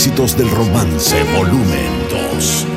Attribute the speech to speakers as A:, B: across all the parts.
A: Éxitos del Romance, volumen 2.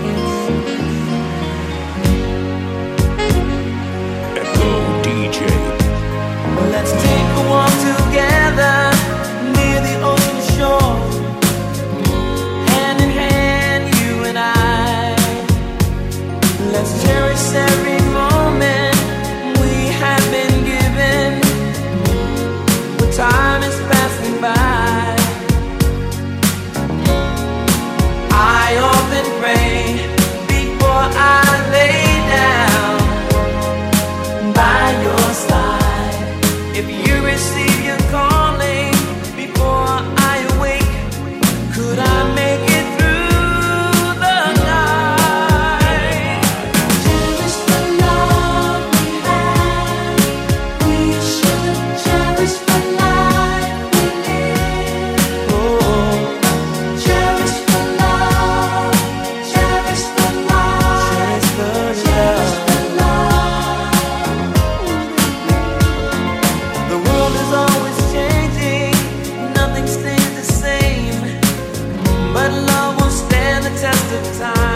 B: the time.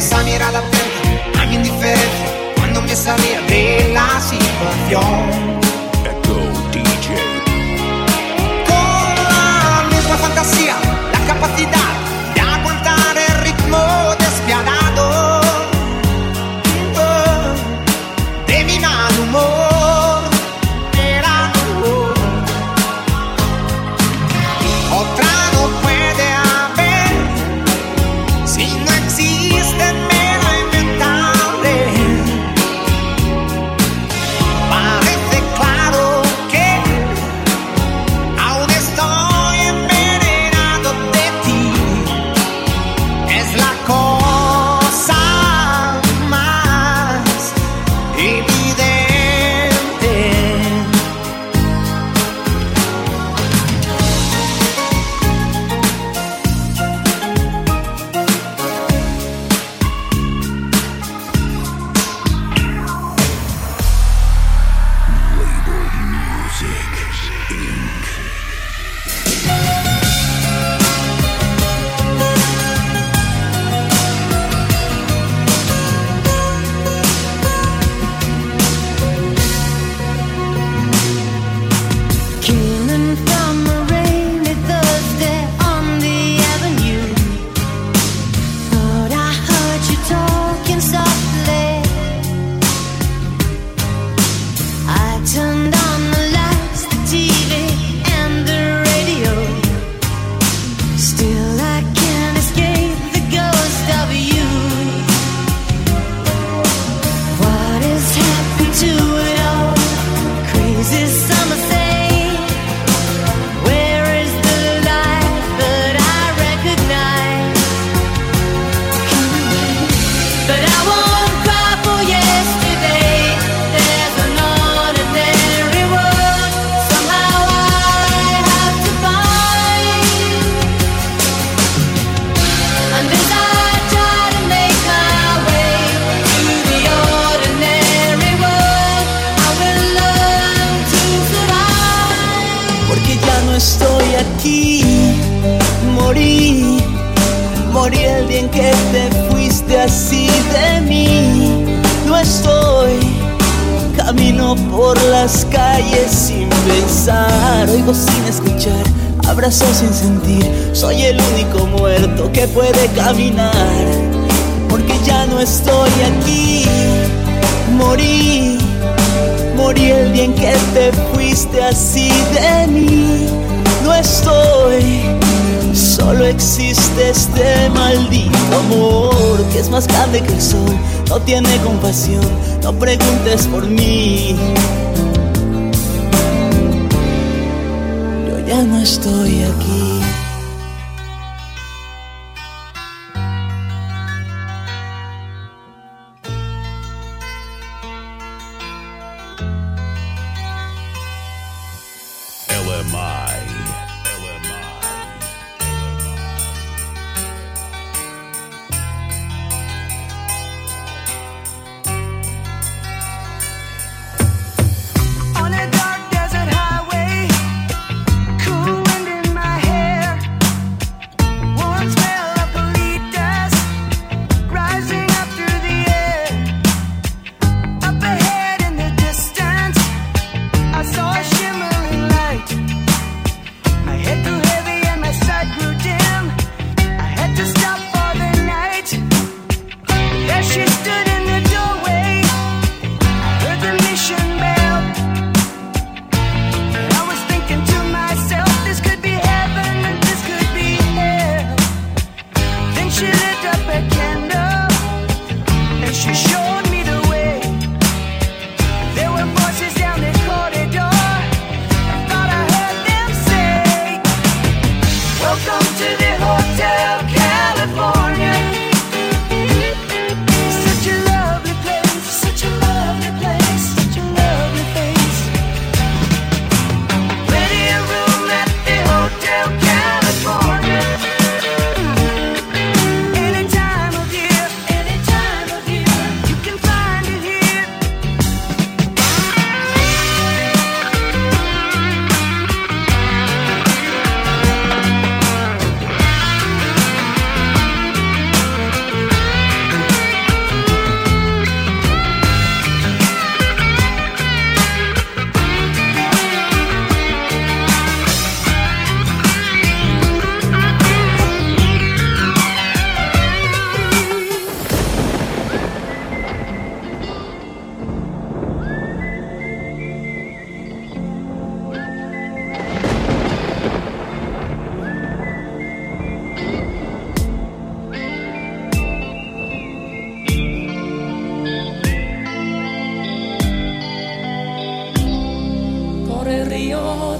B: Esa mirada atenta a mi indiferencia cuando me salía de la situación.
C: Echo DJ.
B: Con la misma fantasía, la capacidad
D: porque ya no estoy aquí. Morí, morí el día en que te fuiste así de mí. No estoy, camino por las calles sin pensar, oigo sin escuchar, abrazo sin sentir. Soy el único muerto que puede caminar, porque ya no estoy aquí. Morí. Morí el día en que te fuiste así de mí. No estoy, solo existe este maldito amor que es más grande que el sol. No tiene compasión, no preguntes por mí. Yo ya no estoy aquí.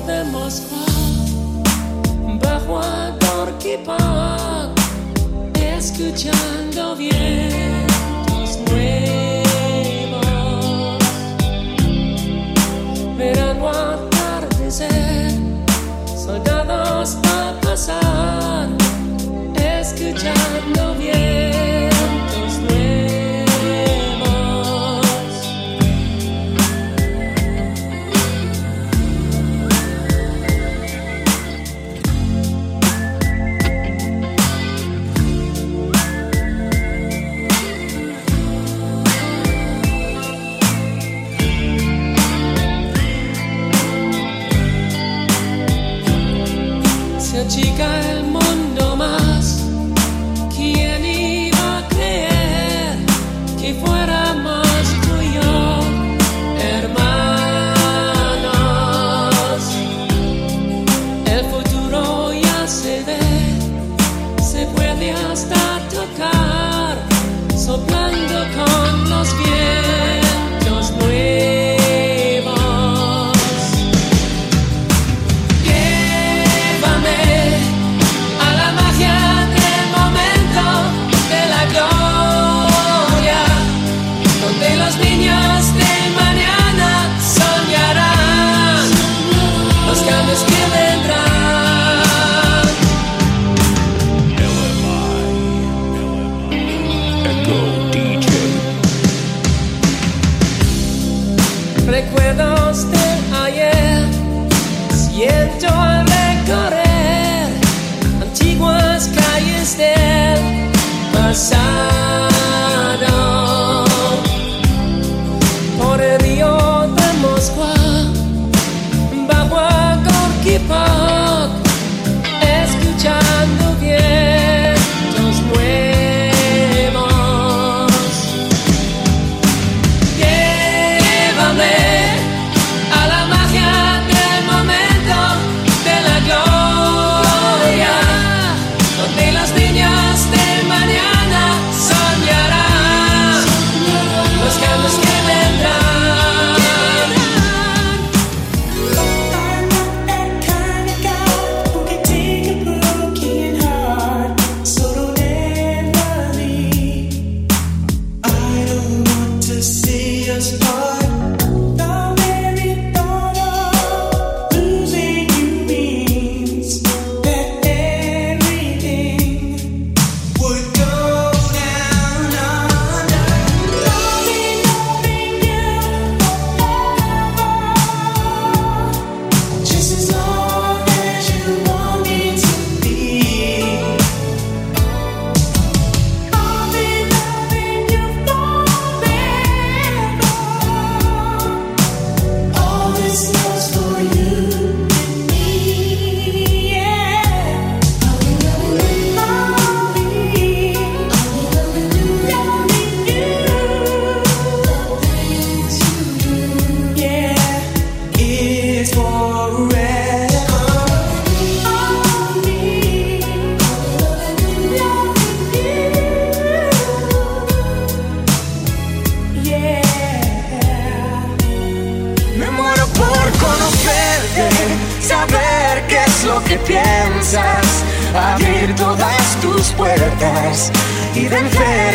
E: de Moskva bajo a Gorky Park, escuchando
F: bien. sky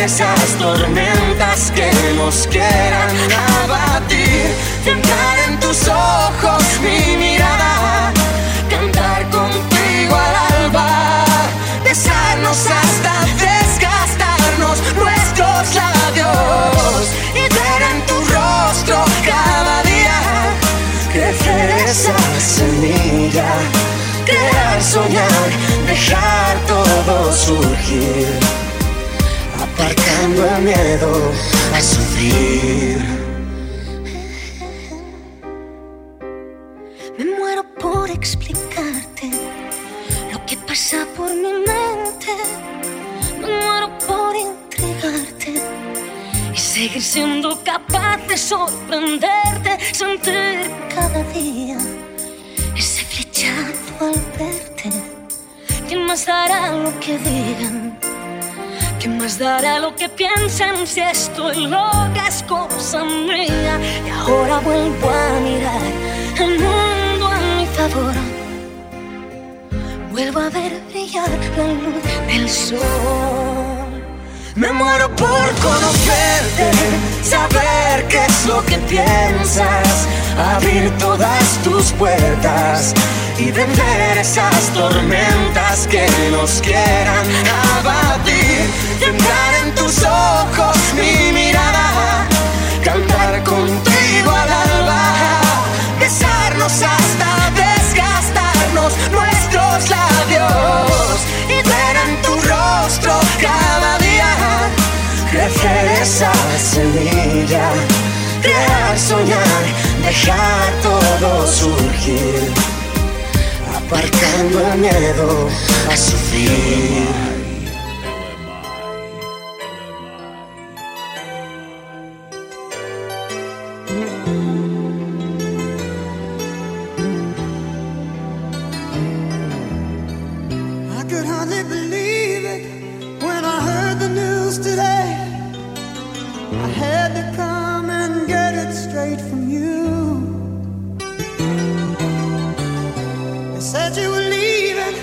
F: esas tormentas que nos quieran abatir. Fijar en tus ojos mi mirada, cantar contigo al alba, besarnos hasta desgastarnos nuestros labios y ver en tu rostro cada día crecer esa semilla. Crear, soñar, dejar todo surgir Marcando el miedo a sufrir.
C: Me muero por explicarte lo que pasa por mi mente. Me muero por entregarte y seguir siendo capaz de sorprenderte, sentir cada día ese flechazo al verte. ¿Quién más hará lo que digan? ¿Qué más dará lo que piensan si estoy loca es cosa mía? Y ahora vuelvo a mirar el mundo a mi favor. Vuelvo a ver brillar la luz del sol. Me muero por conocerte, saber qué es lo que piensas, abrir todas tus puertas y vender esas tormentas que nos quieran abatir. Entrar en tus ojos mi mirada, cantar contigo al alba, besarnos hasta desgastarnos. Nuestros labios y ver en tu rostro cada día. Crecer esa semilla, crear, soñar, dejar todo surgir, aparcando el miedo a sufrir.
G: Said you were leaving,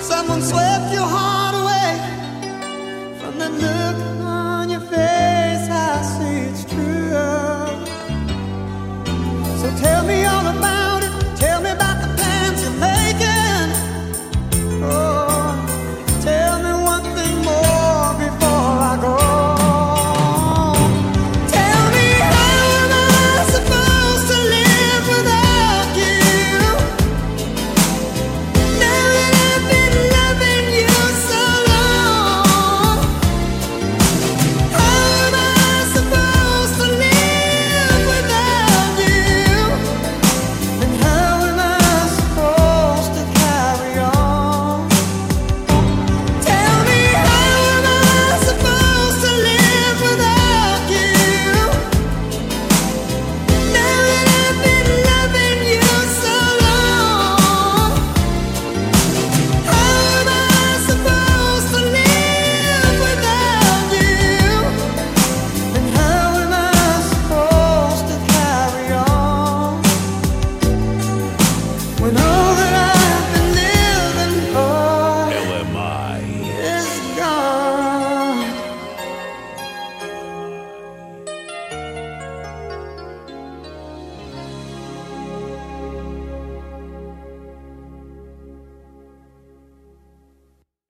G: someone swept your heart away. From the